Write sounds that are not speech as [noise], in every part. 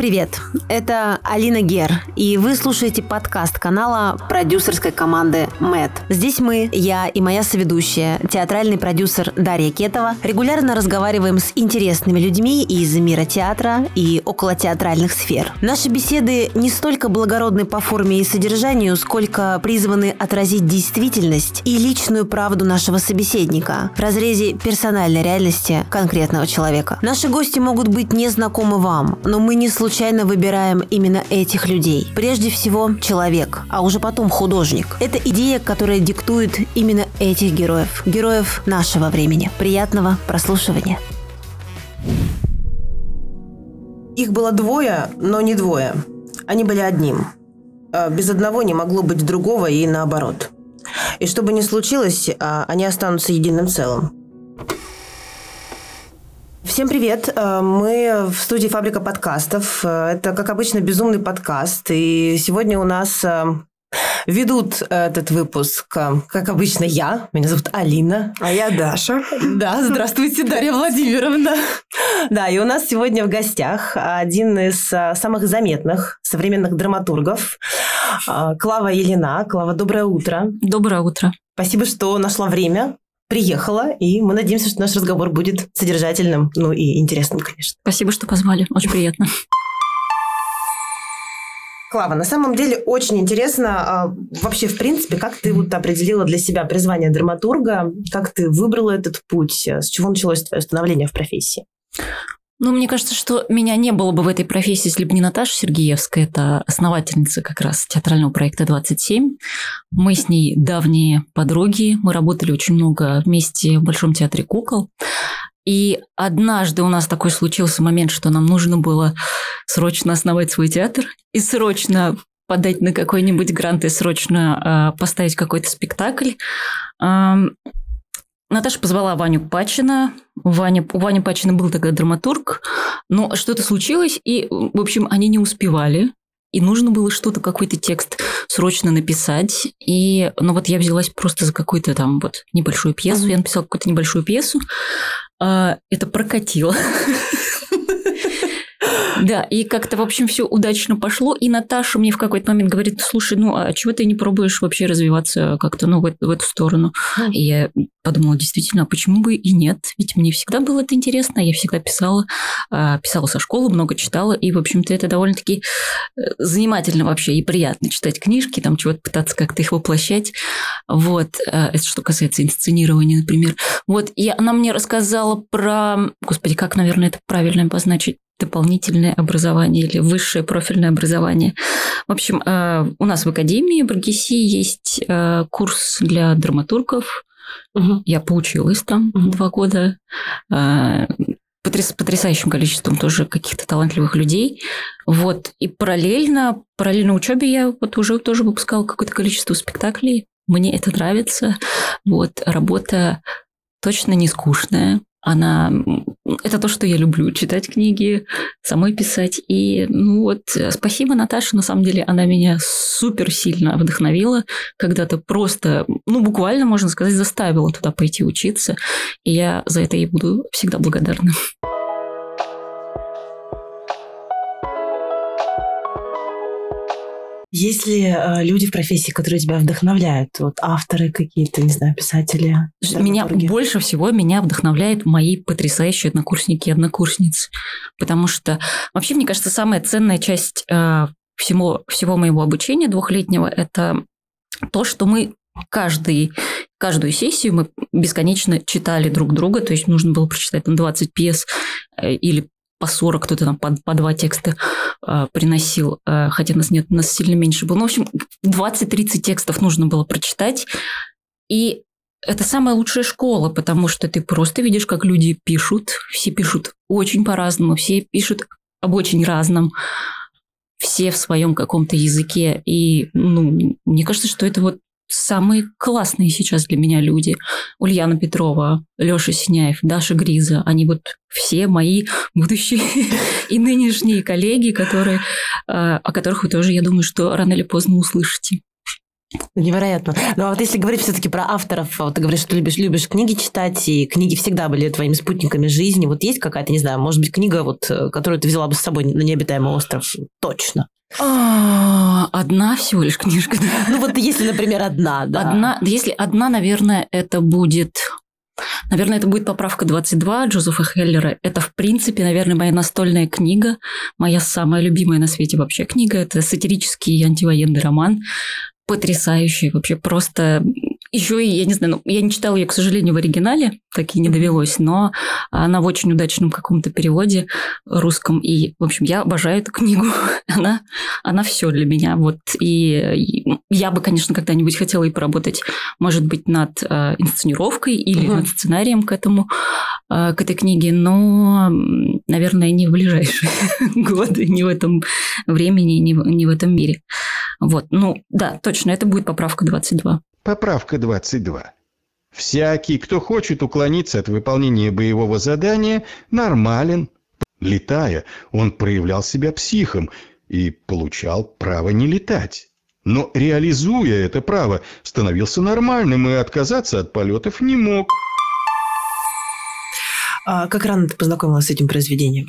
привет! Это Алина Гер, и вы слушаете подкаст канала продюсерской команды МЭД. Здесь мы, я и моя соведущая, театральный продюсер Дарья Кетова, регулярно разговариваем с интересными людьми из мира театра и около театральных сфер. Наши беседы не столько благородны по форме и содержанию, сколько призваны отразить действительность и личную правду нашего собеседника в разрезе персональной реальности конкретного человека. Наши гости могут быть незнакомы вам, но мы не случайно выбираем именно этих людей. Прежде всего, человек, а уже потом художник. Это идея, которая диктует именно этих героев. Героев нашего времени. Приятного прослушивания. Их было двое, но не двое. Они были одним. А Без одного не могло быть другого и наоборот. И что бы ни случилось, а, они останутся единым целым. Всем привет! Э, Мы в студии «Фабрика подкастов». Э, Это, как обычно, безумный подкаст. И сегодня у нас э, ведут этот выпуск, как обычно, я. Меня зовут Алина. А я Даша. Да, здравствуйте, Дарья Владимировна. Да, и у нас сегодня в гостях один из самых заметных современных драматургов, Клава Елена. Клава, доброе утро. Доброе утро. Спасибо, что нашла время, приехала, и мы надеемся, что наш разговор будет содержательным, ну и интересным, конечно. Спасибо, что позвали. Очень приятно. Клава, на самом деле очень интересно а, вообще, в принципе, как ты вот определила для себя призвание драматурга, как ты выбрала этот путь, с чего началось твое становление в профессии? Ну, мне кажется, что меня не было бы в этой профессии, если бы не Наташа Сергеевская, это основательница как раз театрального проекта «27». Мы с ней давние подруги, мы работали очень много вместе в Большом театре кукол. И однажды у нас такой случился момент, что нам нужно было срочно основать свой театр и срочно подать на какой-нибудь грант и срочно э, поставить какой-то спектакль. Наташа позвала Ваню Пачина. Ваня, у Вани Пачина был тогда драматург, но что-то случилось, и, в общем, они не успевали. И нужно было что-то, какой-то текст срочно написать. И, ну вот я взялась просто за какую-то там вот небольшую пьесу. Я написала какую-то небольшую пьесу. А, Это прокатило. [laughs] Да, и как-то, в общем, все удачно пошло. И Наташа мне в какой-то момент говорит, слушай, ну, а чего ты не пробуешь вообще развиваться как-то, ну, в, в эту сторону? И я подумала, действительно, а почему бы и нет? Ведь мне всегда было это интересно, я всегда писала, а, писала со школы, много читала, и, в общем-то, это довольно-таки э, занимательно вообще и приятно читать книжки, там чего-то пытаться как-то их воплощать. Вот, э, это что касается инсценирования, например. Вот, и она мне рассказала про, господи, как, наверное, это правильно обозначить, дополнительное образование или высшее профильное образование. В общем, э, у нас в Академии Баргиси есть э, курс для драматургов. Угу. Я поучилась там Мгм. два года. э, потряс- потрясающим количеством тоже каких-то талантливых людей. Вот. И параллельно, параллельно учебе я вот уже тоже выпускала какое-то количество спектаклей. Мне это нравится. Вот. Работа точно не скучная. Она... Это то, что я люблю. Читать книги, самой писать. И, ну вот, спасибо Наташе. На самом деле, она меня супер сильно вдохновила. Когда-то просто, ну, буквально, можно сказать, заставила туда пойти учиться. И я за это ей буду всегда благодарна. Есть ли э, люди в профессии, которые тебя вдохновляют? Вот авторы какие-то, не знаю, писатели? Меня больше всего меня вдохновляют мои потрясающие однокурсники и однокурсницы. Потому что вообще, мне кажется, самая ценная часть э, всего, всего моего обучения двухлетнего – это то, что мы каждый, каждую сессию мы бесконечно читали друг друга, то есть нужно было прочитать там 20 пьес э, или по 40, кто-то там по, по два текста э, приносил, э, хотя нас нет, нас сильно меньше было. Ну, в общем, 20-30 текстов нужно было прочитать, и это самая лучшая школа, потому что ты просто видишь, как люди пишут, все пишут очень по-разному, все пишут об очень разном, все в своем каком-то языке, и, ну, мне кажется, что это вот самые классные сейчас для меня люди. Ульяна Петрова, Лёша Синяев, Даша Гриза. Они вот все мои будущие [laughs] и нынешние коллеги, которые, э, о которых вы тоже, я думаю, что рано или поздно услышите. Невероятно. Ну а вот если говорить все-таки про авторов, вот ты говоришь, что любишь, любишь книги читать, и книги всегда были твоими спутниками жизни. Вот есть какая-то, не знаю, может быть, книга, вот, э, которую ты взяла бы с собой на необитаемый остров? Точно. А, одна всего лишь книжка. Ну вот если, например, одна, да. Одна, если одна, наверное, это будет Наверное, это будет поправка 22 Джозефа Хеллера. Это, в принципе, наверное, моя настольная книга, моя самая любимая на свете вообще книга. Это сатирический антивоенный роман потрясающая, вообще просто еще и, я не знаю, ну, я не читала ее, к сожалению, в оригинале, так и не довелось, но она в очень удачном каком-то переводе русском. И, в общем, я обожаю эту книгу. [laughs] она, она все для меня. Вот. И, и я бы, конечно, когда-нибудь хотела и поработать, может быть, над э, инсценировкой или угу. над сценарием к этому, э, к этой книге, но, наверное, не в ближайшие [laughs] годы, не в этом времени, не в, не в этом мире. Вот, ну, да, точно, это будет поправка 22. Поправка 22. Всякий, кто хочет уклониться от выполнения боевого задания, нормален. Летая, он проявлял себя психом и получал право не летать. Но реализуя это право, становился нормальным и отказаться от полетов не мог. А как рано ты познакомилась с этим произведением?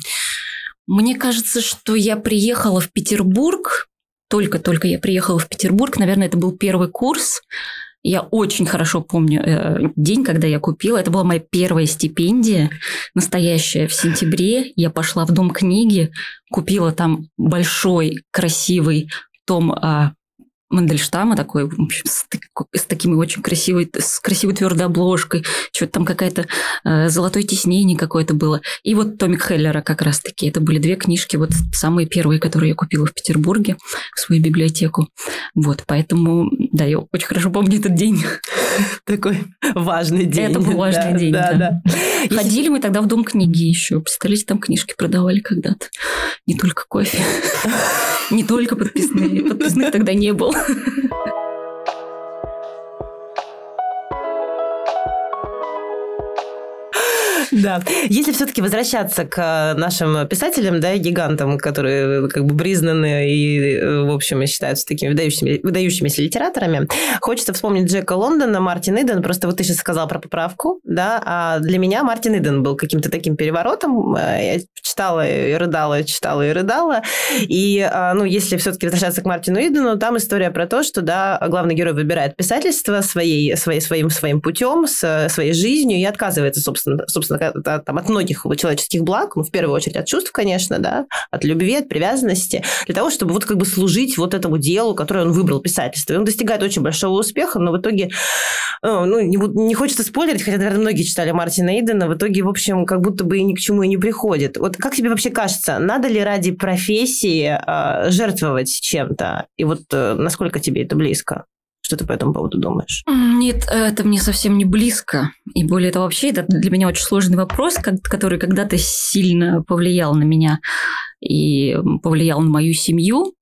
Мне кажется, что я приехала в Петербург только-только я приехала в Петербург, наверное, это был первый курс. Я очень хорошо помню э, день, когда я купила. Это была моя первая стипендия, настоящая, в сентябре. Я пошла в Дом книги, купила там большой, красивый том э, Мандельштама такой, в общем, с, с такими очень красивой, с красивой твердой обложкой, что-то там какая-то э, золотое тиснение какое-то было. И вот Томик Хеллера как раз-таки. Это были две книжки, вот самые первые, которые я купила в Петербурге, в свою библиотеку. Вот, поэтому, да, я очень хорошо помню этот день. [laughs] Такой важный день. Это был важный да, день, да. да. да. Ходили мы тогда в Дом книги еще. Представляете, там книжки продавали когда-то. Не только кофе. [laughs] Не только подписные. Подписных тогда не было. [laughs] Да. Если все-таки возвращаться к э, нашим писателям, да, гигантам, которые как бы признаны и, э, в общем, считаются такими выдающими, выдающимися литераторами, хочется вспомнить Джека Лондона, Мартин Иден. Просто вот ты сейчас сказал про поправку, да, а для меня Мартин Иден был каким-то таким переворотом. Э, я читала и рыдала, читала и рыдала. И, ну, если все-таки возвращаться к Мартину Идену, там история про то, что, да, главный герой выбирает писательство своей, своей, своим, своим путем, с своей жизнью и отказывается, собственно, собственно там, от многих человеческих благ, ну, в первую очередь от чувств, конечно, да, от любви, от привязанности, для того, чтобы вот как бы служить вот этому делу, которое он выбрал, писательство. И он достигает очень большого успеха, но в итоге, э, ну, не, не хочется спойлерить, хотя, наверное, многие читали Мартина Идена, в итоге, в общем, как будто бы ни к чему и не приходит. Вот как тебе вообще кажется, надо ли ради профессии э, жертвовать чем-то? И вот э, насколько тебе это близко? Что ты по этому поводу думаешь? Нет, это мне совсем не близко. И более того, вообще, это для меня очень сложный вопрос, который когда-то сильно повлиял на меня и повлиял на мою семью.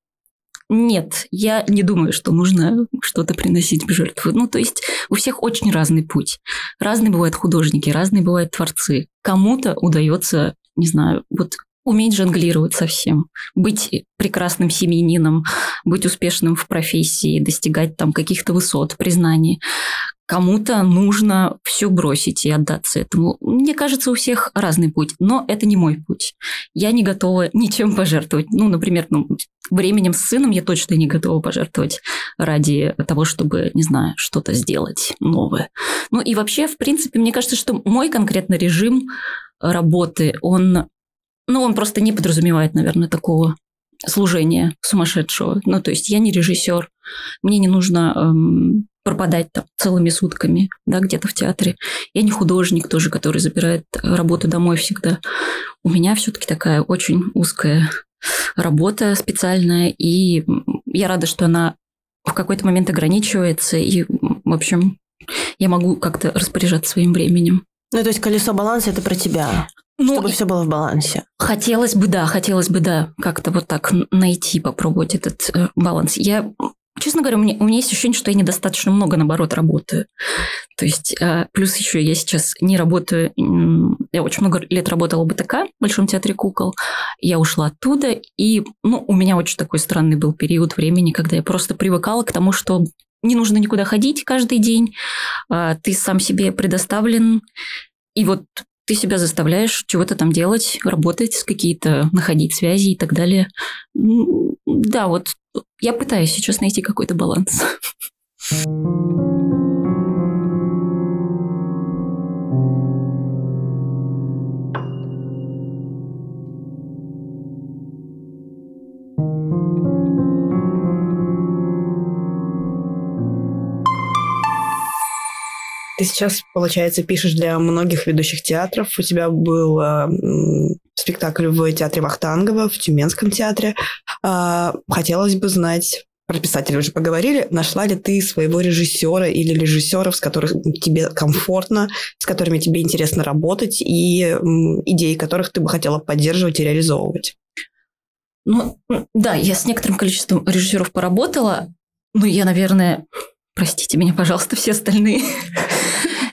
Нет, я не думаю, что нужно что-то приносить в жертву. Ну, то есть у всех очень разный путь. Разные бывают художники, разные бывают творцы. Кому-то удается, не знаю, вот уметь жонглировать со всем, быть прекрасным семьянином, быть успешным в профессии, достигать там каких-то высот, признаний. Кому-то нужно все бросить и отдаться этому. Мне кажется, у всех разный путь, но это не мой путь. Я не готова ничем пожертвовать. Ну, например, ну, временем с сыном я точно не готова пожертвовать ради того, чтобы, не знаю, что-то сделать новое. Ну и вообще, в принципе, мне кажется, что мой конкретно режим работы, он ну, он просто не подразумевает, наверное, такого служения сумасшедшего. Ну, то есть я не режиссер, мне не нужно эм, пропадать там целыми сутками, да, где-то в театре. Я не художник тоже, который забирает работу домой всегда. У меня все-таки такая очень узкая работа специальная, и я рада, что она в какой-то момент ограничивается, и, в общем, я могу как-то распоряжаться своим временем. Ну, то есть колесо баланса это про тебя. Ну, чтобы все было в балансе. Хотелось бы, да, хотелось бы, да, как-то вот так найти, попробовать этот э, баланс. Я, честно говоря, у меня, у меня есть ощущение, что я недостаточно много, наоборот, работаю. То есть, э, плюс еще я сейчас не работаю, я очень много лет работала в БТК, в Большом театре кукол. Я ушла оттуда, и, ну, у меня очень такой странный был период времени, когда я просто привыкала к тому, что не нужно никуда ходить каждый день, а, ты сам себе предоставлен, и вот ты себя заставляешь чего-то там делать, работать, какие-то находить связи и так далее. Да, вот я пытаюсь сейчас найти какой-то баланс. Ты сейчас, получается, пишешь для многих ведущих театров. У тебя был э, спектакль в театре Вахтангова, в Тюменском театре. Э, хотелось бы знать, про писателя уже поговорили, нашла ли ты своего режиссера или режиссеров, с которыми тебе комфортно, с которыми тебе интересно работать, и э, идеи которых ты бы хотела поддерживать и реализовывать? Ну, да, я с некоторым количеством режиссеров поработала, но я, наверное, простите меня, пожалуйста, все остальные.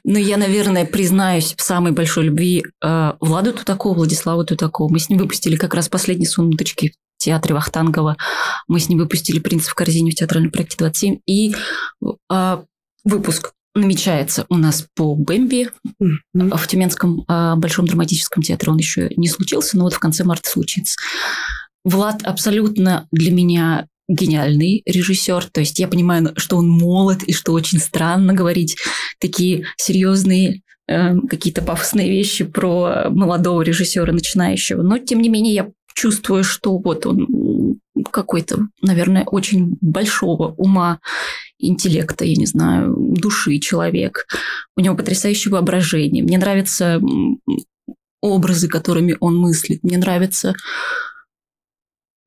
Но я, наверное, признаюсь в самой большой любви э, Владу Тутакову, Владиславу Тутакову. Мы с ним выпустили как раз последние сунуточки в театре Вахтангова. Мы с ним выпустили «Принц в корзине» в театральном проекте 27. И э, выпуск намечается у нас по Бэмби mm-hmm. в Тюменском э, Большом драматическом театре. Он еще не случился, но вот в конце марта случится. Влад абсолютно для меня гениальный режиссер. То есть я понимаю, что он молод и что очень странно говорить такие серьезные э, какие-то пафосные вещи про молодого режиссера начинающего. Но тем не менее я чувствую, что вот он какой-то, наверное, очень большого ума, интеллекта, я не знаю, души человек. У него потрясающее воображение. Мне нравятся образы, которыми он мыслит. Мне нравится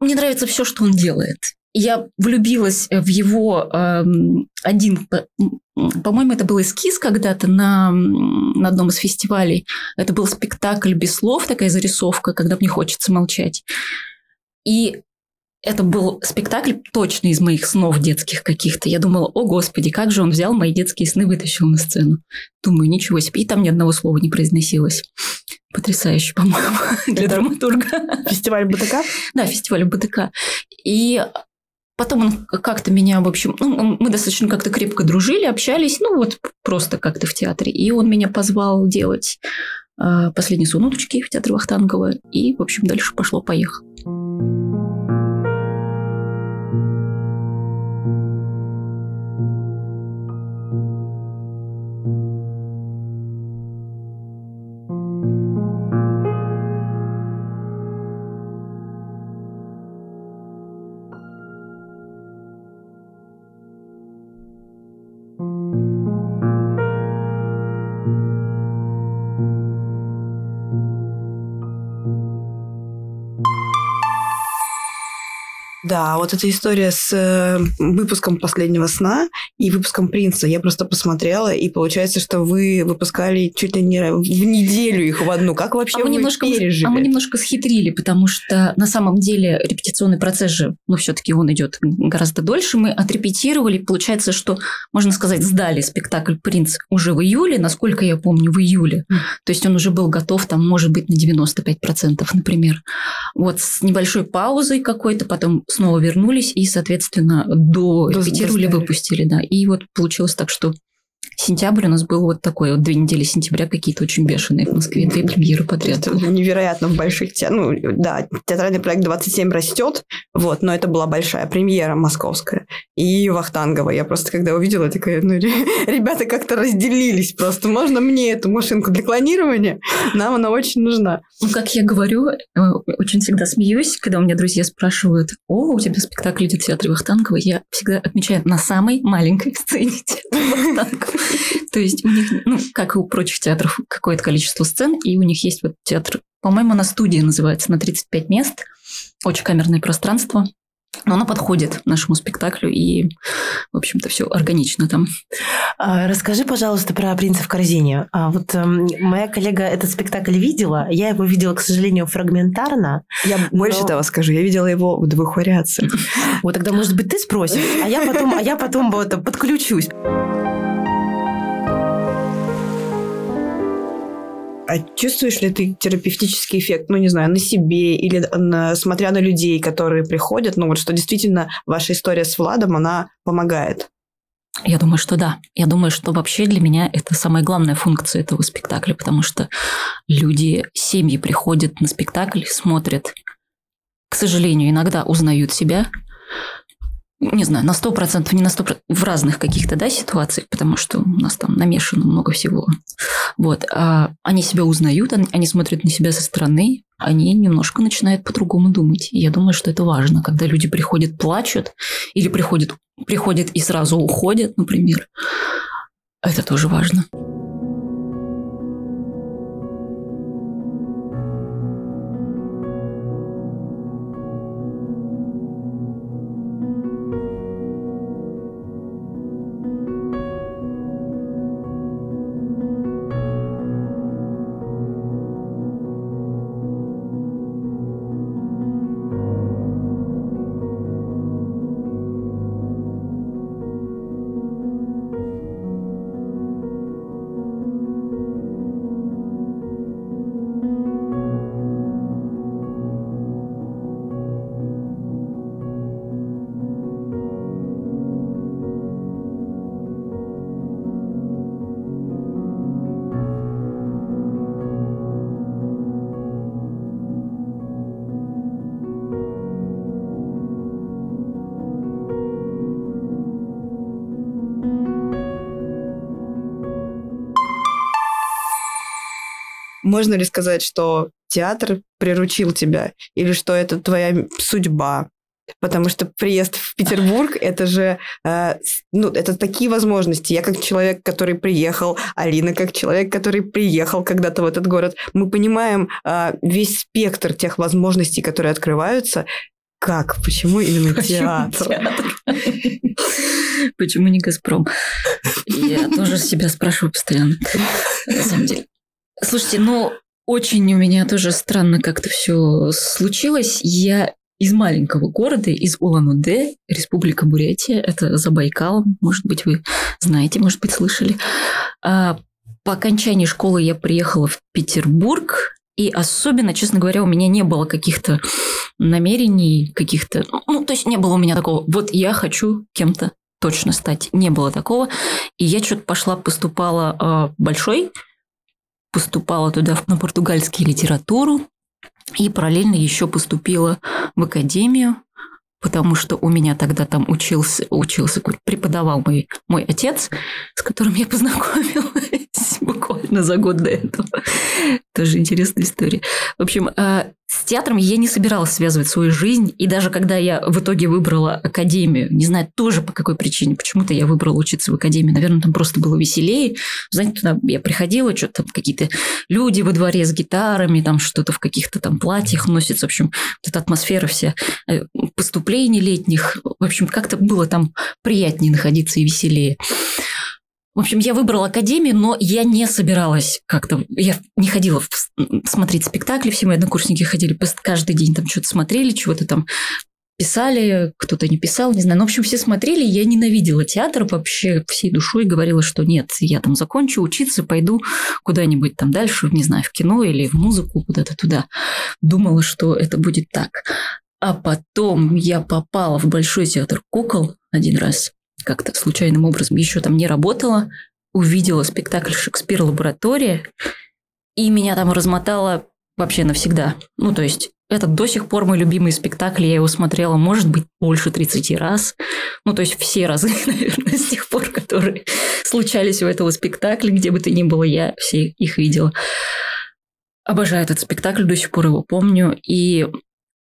мне нравится все, что он делает я влюбилась в его э, один, по-моему, это был эскиз когда-то на, на одном из фестивалей. Это был спектакль без слов, такая зарисовка, когда мне хочется молчать. И это был спектакль точно из моих снов детских каких-то. Я думала, о господи, как же он взял мои детские сны, вытащил на сцену. Думаю, ничего себе. И там ни одного слова не произносилось. Потрясающе, по-моему, [laughs] для драматурга. Фестиваль БТК? Да, фестиваль БТК. И Потом он как-то меня, в общем, ну, мы достаточно как-то крепко дружили, общались, ну вот просто как-то в театре. И он меня позвал делать э, последние сунуточки в театре Вахтангова. И, в общем, дальше пошло-поехало. Да, вот эта история с э, выпуском «Последнего сна» и выпуском «Принца». Я просто посмотрела, и получается, что вы выпускали чуть ли не в неделю их в одну. Как вообще а мы вы немножко, пережили? А мы немножко схитрили, потому что на самом деле репетиционный процесс же, ну, все-таки он идет гораздо дольше. Мы отрепетировали, получается, что, можно сказать, сдали спектакль «Принц» уже в июле, насколько я помню, в июле. То есть он уже был готов, там, может быть, на 95%, например. Вот с небольшой паузой какой-то, потом снова вернулись и, соответственно, до репетировали, выпустили, да. И вот получилось так, что Сентябрь у нас был вот такой, вот две недели сентября какие-то очень бешеные в Москве, две премьеры подряд. Это невероятно в больших театрах. Ну, да, театральный проект 27 растет, вот, но это была большая премьера московская. И Вахтангова. Я просто, когда увидела, такая, ну, [laughs] ребята как-то разделились просто. Можно мне эту машинку для клонирования? Нам она очень нужна. Ну, как я говорю, э, очень всегда смеюсь, когда у меня друзья спрашивают, о, у тебя спектакль идет в театре Вахтангова, я всегда отмечаю на самой маленькой сцене театра Вахтангова. То есть у них, ну, как и у прочих театров, какое-то количество сцен, и у них есть вот театр, по-моему, на студии называется, на 35 мест, очень камерное пространство, но она подходит нашему спектаклю, и, в общем-то, все органично там. А, расскажи, пожалуйста, про «Принца в корзине». А вот э, моя коллега этот спектакль видела. Я его видела, к сожалению, фрагментарно. Я но... больше того скажу. Я видела его в двух вариациях. Вот тогда, может быть, ты спросишь, а я потом, а я потом вот подключусь. А чувствуешь ли ты терапевтический эффект, ну, не знаю, на себе или на, смотря на людей, которые приходят, ну, вот что действительно ваша история с Владом, она помогает? Я думаю, что да. Я думаю, что вообще для меня это самая главная функция этого спектакля, потому что люди, семьи приходят на спектакль, смотрят, к сожалению, иногда узнают себя, не знаю, на сто процентов, не на сто в разных каких-то, да, ситуациях, потому что у нас там намешано много всего. Вот. А они себя узнают, они смотрят на себя со стороны, они немножко начинают по-другому думать. И я думаю, что это важно, когда люди приходят, плачут, или приходят, приходят и сразу уходят, например. Это тоже важно. Можно ли сказать, что театр приручил тебя, или что это твоя судьба? Потому что приезд в Петербург это же э, ну, это такие возможности. Я как человек, который приехал, Алина как человек, который приехал когда-то в этот город, мы понимаем э, весь спектр тех возможностей, которые открываются. Как? Почему именно театр? Почему не Газпром? Я тоже себя спрашиваю постоянно, на самом деле. Слушайте, ну, очень у меня тоже странно как-то все случилось. Я из маленького города, из Улан-Удэ, Республика Бурятия, это за Байкалом, может быть, вы знаете, может быть, слышали. А по окончании школы я приехала в Петербург, и особенно, честно говоря, у меня не было каких-то намерений, каких-то... Ну, то есть не было у меня такого, вот я хочу кем-то точно стать. Не было такого. И я что-то пошла, поступала э, большой поступала туда на португальский литературу и параллельно еще поступила в академию, потому что у меня тогда там учился, учился преподавал мой, мой отец, с которым я [laughs] познакомилась буквально за год до этого. Тоже интересная история. В общем, а, с театром я не собиралась связывать свою жизнь, и даже когда я в итоге выбрала академию, не знаю тоже по какой причине, почему-то я выбрала учиться в академии, наверное, там просто было веселее. Знаете, туда я приходила, что-то там какие-то люди во дворе с гитарами, там что-то в каких-то там платьях носится, в общем, вот эта атмосфера вся э, поступлений летних, в общем, как-то было там приятнее находиться и веселее. В общем, я выбрала академию, но я не собиралась как-то... Я не ходила смотреть спектакли, все мои однокурсники ходили каждый день там что-то смотрели, чего-то там писали, кто-то не писал, не знаю. Но, в общем, все смотрели, я ненавидела театр вообще всей душой, говорила, что нет, я там закончу учиться, пойду куда-нибудь там дальше, не знаю, в кино или в музыку, куда-то туда. Думала, что это будет так. А потом я попала в Большой театр кукол один раз как-то случайным образом еще там не работала, увидела спектакль «Шекспир. Лаборатория», и меня там размотало вообще навсегда. Ну, то есть, это до сих пор мой любимый спектакль, я его смотрела, может быть, больше 30 раз. Ну, то есть, все разы, [laughs] наверное, с тех пор, которые случались у этого спектакля, где бы то ни было, я все их видела. Обожаю этот спектакль, до сих пор его помню. И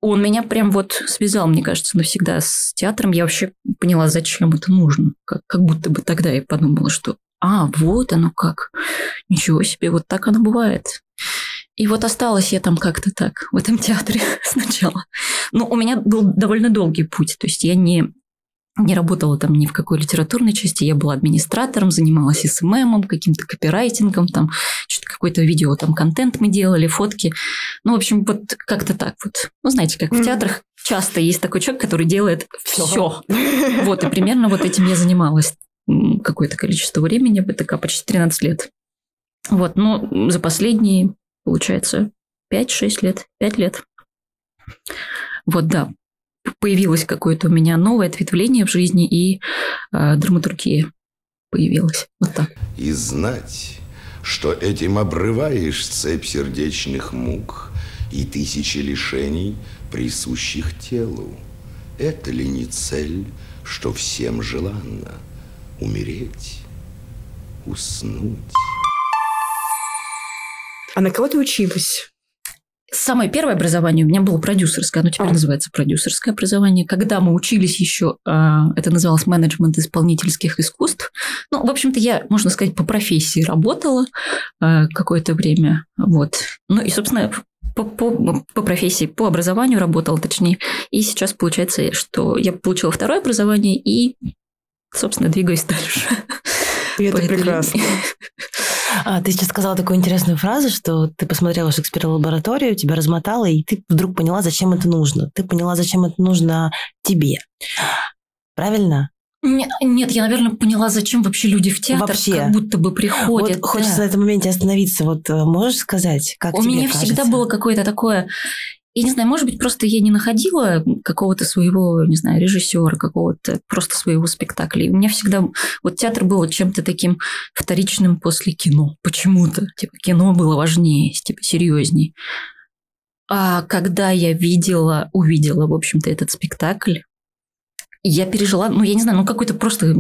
он меня прям вот связал, мне кажется, навсегда с театром. Я вообще поняла, зачем это нужно. Как, как будто бы тогда я подумала, что а, вот оно как. Ничего себе, вот так оно бывает. И вот осталась я там как-то так, в этом театре [laughs] сначала. Но у меня был довольно долгий путь. То есть я не не работала там ни в какой литературной части, я была администратором, занималась СММом, каким-то копирайтингом, там что-то какое-то видео, там контент мы делали, фотки. Ну, в общем, вот как-то так вот. Ну, знаете, как в театрах часто есть такой человек, который делает все. Вот, и примерно вот этим я занималась какое-то количество времени, БТК почти 13 лет. Вот, ну, за последние, получается, 5-6 лет, 5 лет. Вот, да, появилось какое-то у меня новое ответвление в жизни и э, драматургия. появилась. Вот так. И знать, что этим обрываешь цепь сердечных мук и тысячи лишений, присущих телу. Это ли не цель, что всем желанно умереть, уснуть? А на кого ты училась? Самое первое образование у меня было продюсерское, оно теперь А. называется продюсерское образование. Когда мы учились еще, а, это называлось менеджмент исполнительских искусств. Ну, в общем-то, я, можно сказать, по профессии работала а, какое-то время. Вот. Ну и, собственно, по, по, по профессии, по образованию работала, точнее. И сейчас получается, что я получила второе образование и, собственно, двигаюсь дальше. [laughs] И это прекрасно. [laughs] А, ты сейчас сказала такую интересную фразу, что ты посмотрела Шекспира лабораторию, тебя размотало, и ты вдруг поняла, зачем это нужно. Ты поняла, зачем это нужно тебе. Правильно? Нет, нет, я, наверное, поняла, зачем вообще люди в театр Вообще. как будто бы приходят. вот хочется да. на этом моменте остановиться. Вот э, можешь сказать, как У тебе меня кажется? всегда было какое-то такое... Я не знаю, может быть, просто я не находила какого-то своего, не знаю, режиссера, какого-то просто своего спектакля. И у меня всегда... Вот театр был чем-то таким вторичным после кино. Почему-то. Типа, кино было важнее, типа, серьезней. А когда я видела, увидела, в общем-то, этот спектакль, я пережила, ну, я не знаю, ну, какую-то просто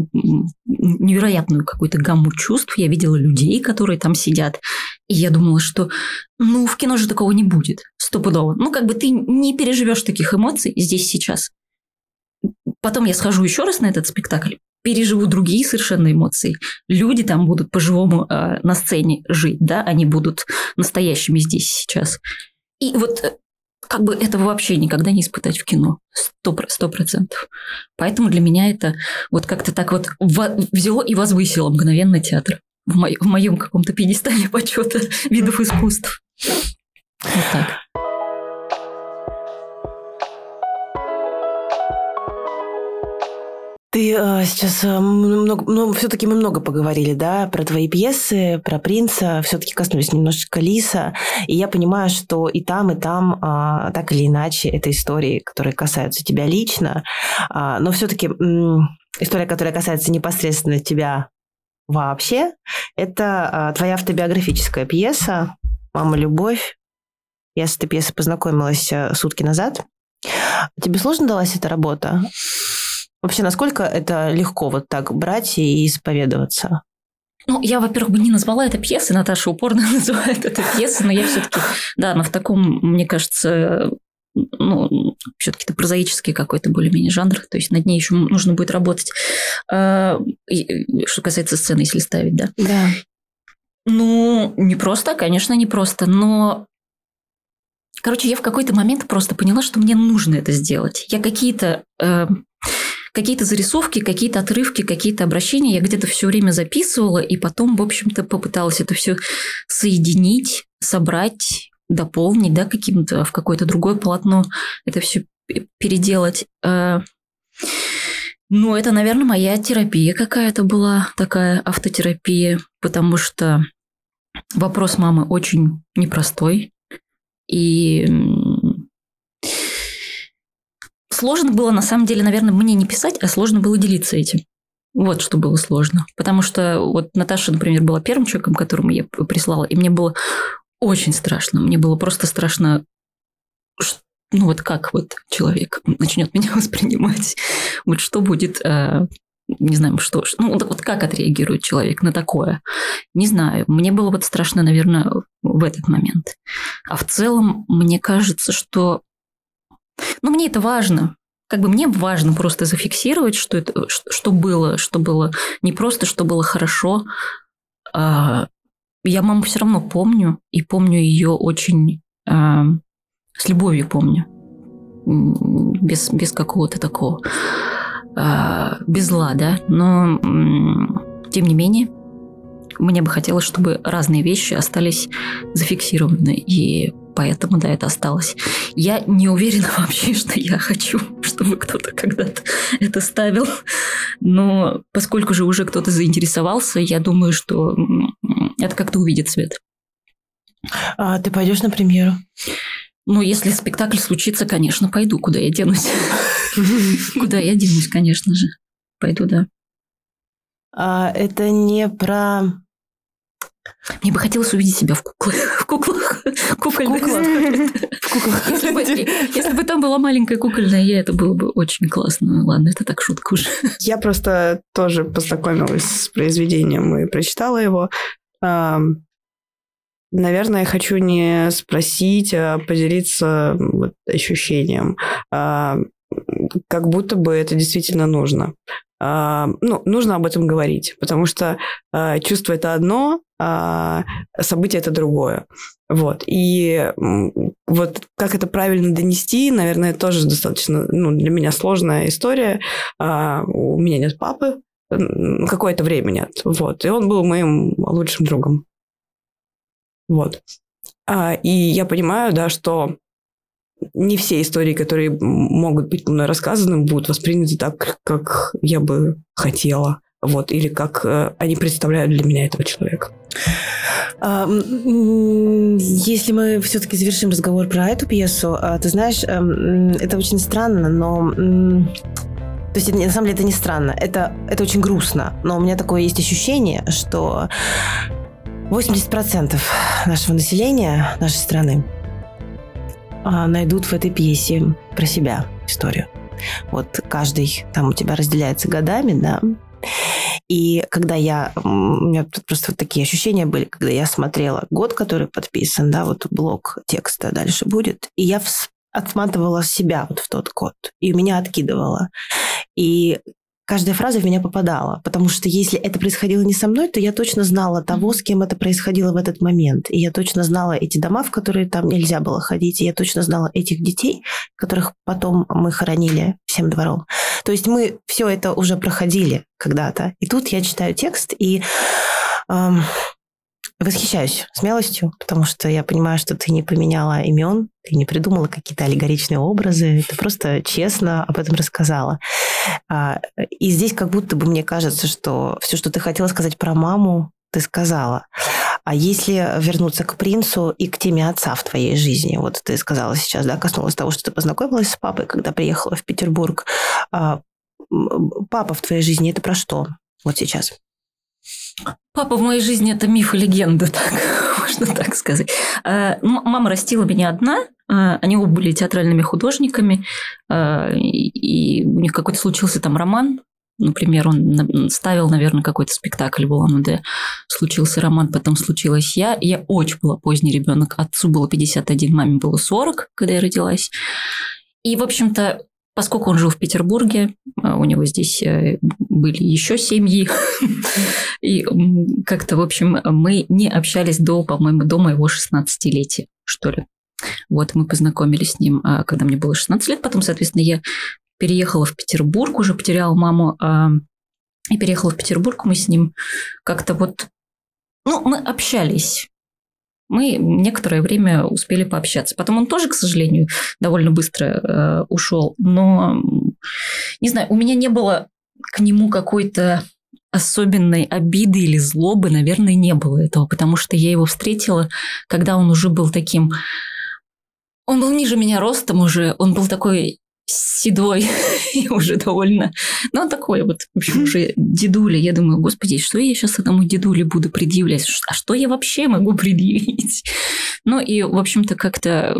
невероятную какую-то гамму чувств. Я видела людей, которые там сидят. И я думала, что, ну, в кино же такого не будет. Стопудово. Ну, как бы ты не переживешь таких эмоций здесь сейчас. Потом я схожу еще раз на этот спектакль, переживу другие совершенно эмоции. Люди там будут по-живому э, на сцене жить, да, они будут настоящими здесь сейчас. И вот э, как бы этого вообще никогда не испытать в кино. Сто про- сто процентов. Поэтому для меня это вот как-то так вот во- взяло и возвысило мгновенно театр в, мо- в моем каком-то пьедестале [laughs] почета видов искусств. Вот так. Ты э, сейчас э, много, ну, все-таки мы много поговорили, да, про твои пьесы, про принца, все-таки коснулись немножечко Лиса, и я понимаю, что и там, и там, а, так или иначе, это истории, которые касаются тебя лично, А, но все-таки история, которая касается непосредственно тебя вообще, это а, твоя автобиографическая пьеса «Мама, любовь». Я с этой пьесой познакомилась э, сутки назад. Тебе сложно далась эта работа? Вообще, насколько это легко вот так брать и исповедоваться? Ну, я, во-первых, бы не назвала это пьесой, Наташа упорно [laughs] называет это пьесой, но я все-таки, да, но в таком, мне кажется, ну, все-таки это прозаический какой-то более-менее жанр, то есть над ней еще нужно будет работать. А, Что касается сцены, если ставить, да. Да. Ну, не просто, конечно, не просто, но... Короче, я в какой-то момент просто поняла, что мне нужно это сделать. Я какие-то э, какие-то зарисовки, какие-то отрывки, какие-то обращения я где-то все время записывала, и потом, в общем-то, попыталась это все соединить, собрать, дополнить, да, каким-то в какое-то другое полотно это все переделать. Э, Ну, это, наверное, моя терапия какая-то была, такая автотерапия, потому что вопрос мамы очень непростой. И сложно было, на самом деле, наверное, мне не писать, а сложно было делиться этим. Вот что было сложно. Потому что вот Наташа, например, была первым человеком, которому я прислала, и мне было очень страшно. Мне было просто страшно, ну вот как вот человек начнет меня [laughs] воспринимать. Вот что будет, э, не знаю, что, ну вот как отреагирует человек на такое. Не знаю. Мне было вот страшно, наверное, в этот момент. А в целом, мне кажется, что... Ну, мне это важно. Как бы мне важно просто зафиксировать, что, это, что было, что было не просто, что было хорошо. А, я маму все равно помню, и помню ее очень а, с любовью помню. Без, без какого-то такого, а, без зла, да. Но, тем не менее, мне бы хотелось, чтобы разные вещи остались зафиксированы, и поэтому, да, это осталось. Я не уверена [laughs] вообще, что я хочу, чтобы кто-то когда-то это ставил, но поскольку же уже кто-то заинтересовался, я думаю, что это как-то увидит свет. А ты пойдешь на премьеру? Ну, если спектакль случится, конечно, пойду. Куда я денусь? [laughs] Куда я денусь, конечно же. Пойду, да. А, это не про... Мне бы хотелось увидеть себя в куклах. В куклах. Кукольных. В куклах. Если бы, если бы там была маленькая кукольная я, это было бы очень классно. Ладно, это так шутка уже. Я просто тоже познакомилась с произведением и прочитала его. Наверное, я хочу не спросить, а поделиться вот ощущением. Как будто бы это действительно нужно. Ну, нужно об этом говорить, потому что а, чувство это одно, а событие это другое. Вот. И вот как это правильно донести, наверное, тоже достаточно ну, для меня сложная история. А, У меня нет папы, какое-то время нет. Вот. И он был моим лучшим другом. Вот. А, И я понимаю, да, что не все истории, которые могут быть мной рассказаны, будут восприняты так, как я бы хотела. Вот, или как э, они представляют для меня этого человека. А, Если мы все-таки завершим разговор про эту пьесу, а, ты знаешь, эм, это очень странно, но... То есть, это на самом деле, это не странно. Это, это очень грустно. Но у меня такое есть ощущение, что 80% нашего населения, нашей страны, а, найдут в этой пьесе про себя историю. Вот каждый там у тебя разделяется годами, да, и когда я... У меня тут просто вот такие ощущения были, когда я смотрела год, который подписан, да, вот блок текста дальше будет, и я отматывала себя вот в тот год, и меня откидывала. И каждая фраза в меня попадала, потому что если это происходило не со мной, то я точно знала того, с кем это происходило в этот момент. И я точно знала эти дома, в которые там нельзя было ходить, и я точно знала этих детей, которых потом мы хоронили всем двором. То есть мы все это уже проходили когда-то. И тут я читаю текст и эм, восхищаюсь смелостью, потому что я понимаю, что ты не поменяла имен, ты не придумала какие-то аллегоричные образы, ты просто честно об этом рассказала. А, И здесь как будто бы мне кажется, что все, что ты хотела сказать про маму, ты сказала. А если вернуться к принцу и к теме отца в твоей жизни, вот ты сказала сейчас, да, коснулась того, что ты познакомилась с папой, когда приехала в Петербург. А, Папа в твоей жизни это про что? Вот сейчас. Папа в моей жизни это миф и легенда, [laughs] так, можно так сказать. А, ну, Мама растила меня одна, а, они оба были театральными художниками, а, и у них какой-то случился там роман, например, он ставил, наверное, какой-то спектакль в улан случился роман, потом случилась я. Я очень была поздний ребенок, отцу было 51, маме было 40, когда я родилась. И, в общем-то, поскольку он жил в Петербурге, а у него здесь э, были еще семьи, [laughs] и как-то, в общем, мы не общались до, по-моему, до моего 16-летия, что ли. Вот мы познакомились с ним, а, когда мне было 16 лет. Потом, соответственно, я переехала в Петербург, уже потеряла маму, а, и переехала в Петербург. Мы с ним как-то вот... Ну, мы общались. Мы некоторое время успели пообщаться. Потом он тоже, к сожалению, довольно быстро э, ушел. Но, не знаю, у меня не было к нему какой-то особенной обиды или злобы, наверное, не было этого, потому что я его встретила, когда он уже был таким... Он был ниже меня ростом уже, он был такой седой [laughs] и уже довольно... Ну, такой вот, в общем, уже дедуля. Я думаю, господи, что я сейчас этому дедуле буду предъявлять? А что я вообще могу предъявить? Ну, и, в общем-то, как-то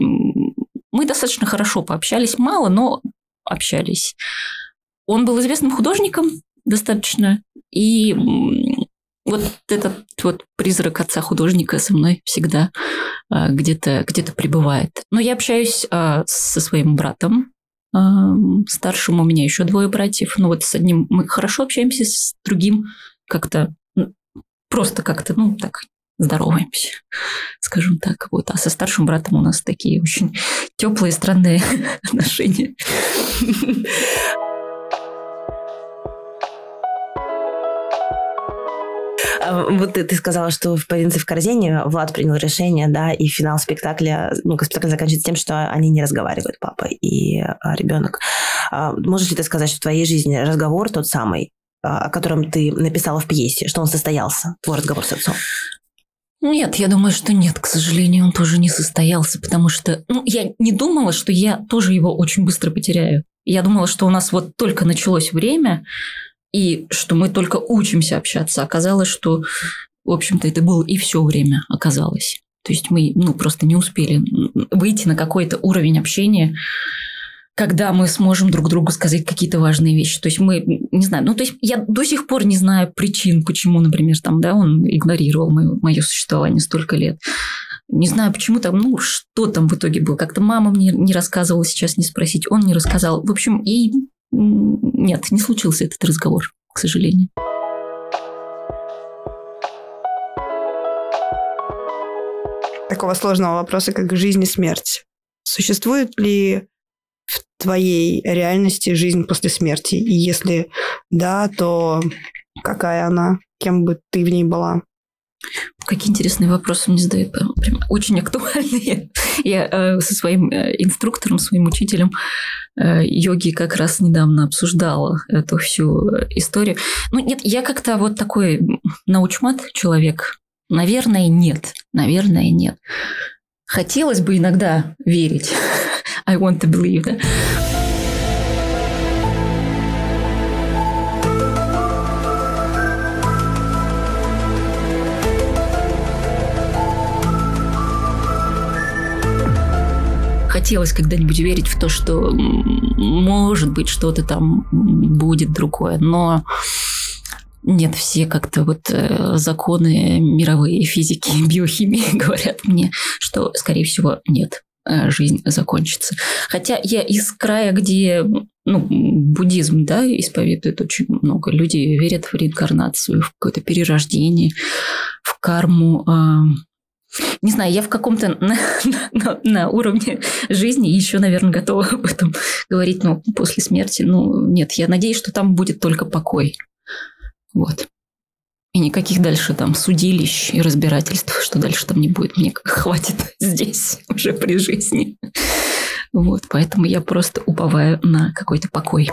мы достаточно хорошо пообщались, мало, но общались. Он был известным художником достаточно, и вот этот вот призрак отца художника со мной всегда а, где-то где пребывает. Но я общаюсь а, со своим братом, старшим у меня еще двое братьев. Ну вот с одним мы хорошо общаемся, с другим как-то просто как-то, ну так, здороваемся, [laughs] скажем так. Вот. А со старшим братом у нас такие очень теплые, странные [laughs] отношения. [laughs] Вот ты, ты сказала, что в «Принце в корзине» Влад принял решение, да, и финал спектакля, ну, спектакль заканчивается тем, что они не разговаривают, папа и а, ребенок. А, Можешь ли ты сказать, что в твоей жизни разговор тот самый, а, о котором ты написала в пьесе, что он состоялся, твой разговор с отцом? Нет, я думаю, что нет, к сожалению, он тоже не состоялся, потому что ну, я не думала, что я тоже его очень быстро потеряю. Я думала, что у нас вот только началось время, и что мы только учимся общаться. Оказалось, что, в общем-то, это было и все время оказалось. То есть мы ну, просто не успели выйти на какой-то уровень общения, когда мы сможем друг другу сказать какие-то важные вещи. То есть мы, не знаю, ну то есть я до сих пор не знаю причин, почему, например, там, да, он игнорировал мое, мое существование столько лет. Не знаю, почему там, ну, что там в итоге было. Как-то мама мне не рассказывала, сейчас не спросить, он не рассказал. В общем, и нет, не случился этот разговор, к сожалению. Такого сложного вопроса, как жизнь и смерть. Существует ли в твоей реальности жизнь после смерти? И если да, то какая она? Кем бы ты в ней была? Какие интересные вопросы мне задают. Прям очень актуальные. [laughs] Я э, со своим э, инструктором, своим учителем э, йоги как раз недавно обсуждала эту всю историю. Ну, нет, я как-то вот такой научмат человек. Наверное, нет. Наверное, нет. Хотелось бы иногда верить. [laughs] I want to believe, да? Хотелось когда-нибудь верить в то, что может быть что-то там будет другое, но нет, все как-то вот э, законы мировой физики, биохимии [laughs] говорят мне, что, скорее всего, нет, э, жизнь закончится. Хотя я из края, где ну, буддизм, да, исповедует очень много. Люди верят в реинкарнацию, в какое-то перерождение, в карму. А, не знаю, я в каком-то [laughs] на, на, на уровне жизни еще, наверное, готова об этом говорить, но после смерти, ну, нет, я надеюсь, что там будет только покой. Вот. И никаких дальше там судилищ и разбирательств, что дальше там не будет. Мне хватит [laughs] здесь уже при жизни. Вот, поэтому я просто уповаю на какой-то покой.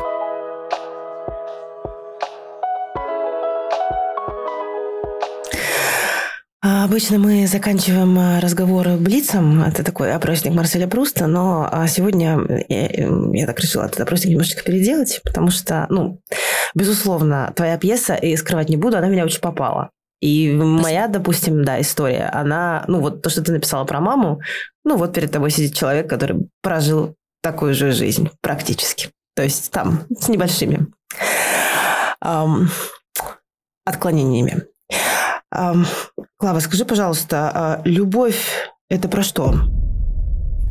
Обычно мы заканчиваем а, разговор блицом. Это такой опросник Марселя Пруста. Но а, сегодня я, я так решила этот опросник немножечко переделать, потому что, ну, безусловно, твоя пьеса, и скрывать не буду, она меня очень попала. И моя, допустим, да, история, она, ну, вот то, что ты написала про маму, ну, вот перед тобой сидит человек, который прожил такую же жизнь практически. То есть там с небольшими эм, отклонениями. Клава, скажи, пожалуйста, а любовь – это про что?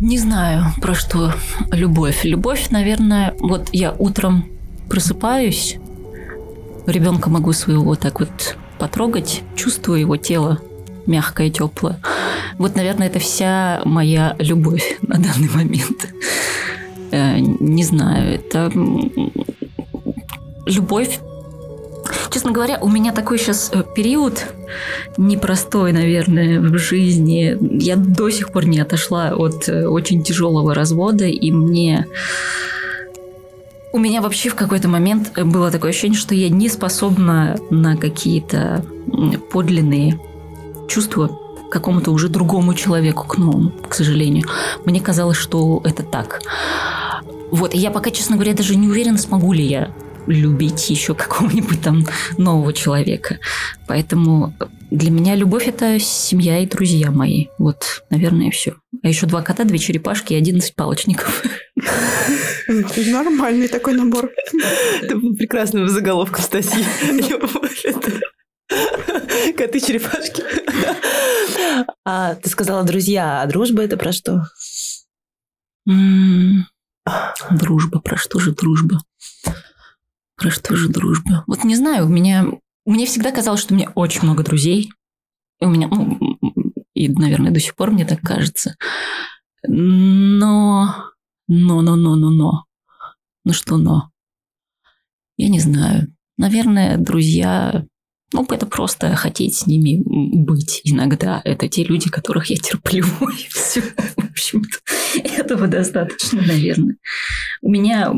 Не знаю, про что любовь. Любовь, наверное, вот я утром просыпаюсь, ребенка могу своего так вот потрогать, чувствую его тело мягкое, теплое. Вот, наверное, это вся моя любовь [laughs] на данный момент. Э, не знаю, это любовь Честно говоря, у меня такой сейчас э, период непростой, наверное, в жизни. Я до сих пор не отошла от э, очень тяжелого развода, и мне... У меня вообще в какой-то момент э, было такое ощущение, что я не способна на какие-то подлинные чувства какому-то уже другому человеку, к новому, к сожалению. Мне казалось, что это так. Вот, и я пока, честно говоря, даже не уверена, смогу ли я любить еще какого-нибудь там нового человека. Поэтому для меня любовь – это семья и друзья мои. Вот, наверное, все. А еще два кота, две черепашки и одиннадцать палочников. Нормальный такой набор. Это был прекрасным заголовком статьи. [laughs] Коты, черепашки. А ты сказала друзья, а дружба это про что? Дружба, про что же дружба? Про что же дружба? Вот не знаю, у меня... Мне всегда казалось, что у меня очень много друзей. И у меня, ну, и, наверное, до сих пор мне так кажется. Но... Но, но, но, но, но. Ну что но? Я не знаю. Наверное, друзья... Ну, это просто хотеть с ними быть иногда. Это те люди, которых я терплю. [laughs] И все, в общем-то. Этого достаточно, наверное. У меня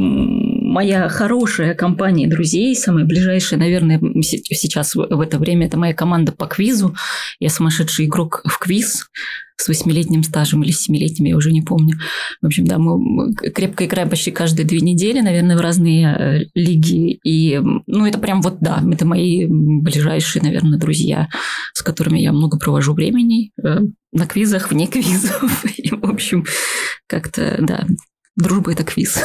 моя хорошая компания друзей, самая ближайшая, наверное, сейчас в это время, это моя команда по квизу. Я сумасшедший игрок в квиз с восьмилетним стажем или семилетним, я уже не помню. В общем, да, мы крепко играем почти каждые две недели, наверное, в разные э, лиги. И, ну, это прям вот, да, это мои ближайшие, наверное, друзья, с которыми я много провожу времени э, на квизах, вне квизов. [laughs] И, в общем, как-то, да, дружба – это квиз.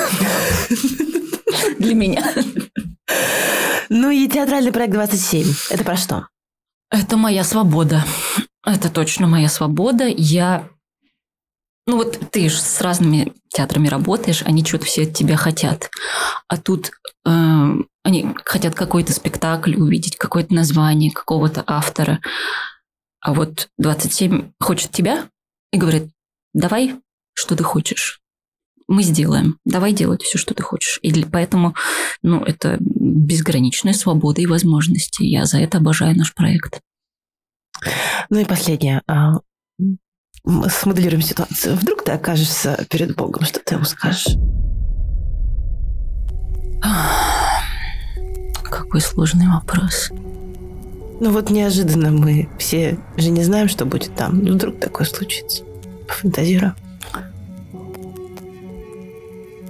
[laughs] Для меня. Ну и театральный проект 27. Это про что? Это моя свобода. Это точно моя свобода. Я... Ну вот ты же с разными театрами работаешь, они что-то все от тебя хотят. А тут э, они хотят какой-то спектакль увидеть, какое-то название какого-то автора. А вот 27 хочет тебя и говорит, давай, что ты хочешь. Мы сделаем. Давай делать все, что ты хочешь. И поэтому, ну, это безграничная свобода и возможности. Я за это обожаю наш проект. Ну и последнее. А, смоделируем ситуацию. Вдруг ты окажешься перед Богом, что ты ему скажешь? Какой сложный вопрос. Ну вот неожиданно мы все же не знаем, что будет там. Вдруг такое случится. Пофантазируем.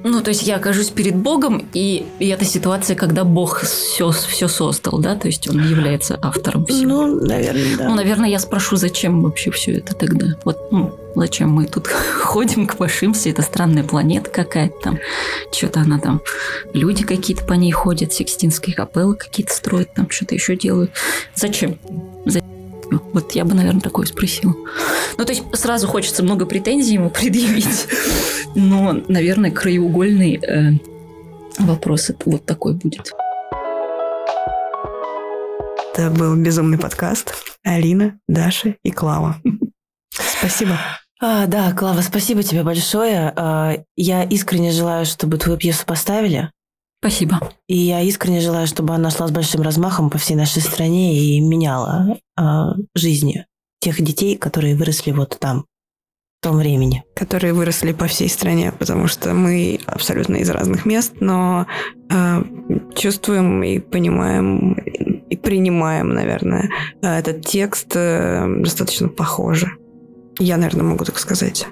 Ну, то есть я окажусь перед Богом, и, и это ситуация, когда Бог все, все создал, да? То есть он является автором всего. Ну, наверное, да. Ну, наверное, я спрошу, зачем вообще все это тогда? Вот, ну, зачем мы тут [laughs] ходим, квашимся, это странная планета какая-то там, что-то она там, люди какие-то по ней ходят, секстинские капеллы какие-то строят, там что-то еще делают. Зачем? Зачем? Вот я бы, наверное, такое спросила. Ну, то есть сразу хочется много претензий ему [laughs] предъявить. Но, наверное, краеугольный э, вопрос это вот такой будет. Это был безумный подкаст. Алина, Даша и Клава. Спасибо. А, да, Клава, спасибо тебе большое. А, я искренне желаю, чтобы твою пьесу поставили. Спасибо. И я искренне желаю, чтобы она шла с большим размахом по всей нашей стране и меняла э, жизни тех детей, которые выросли вот там, в том времени. Которые выросли по всей стране, потому что мы абсолютно из разных мест, но э, чувствуем и понимаем и принимаем, наверное, этот текст э, достаточно похоже. Я, наверное, могу так сказать.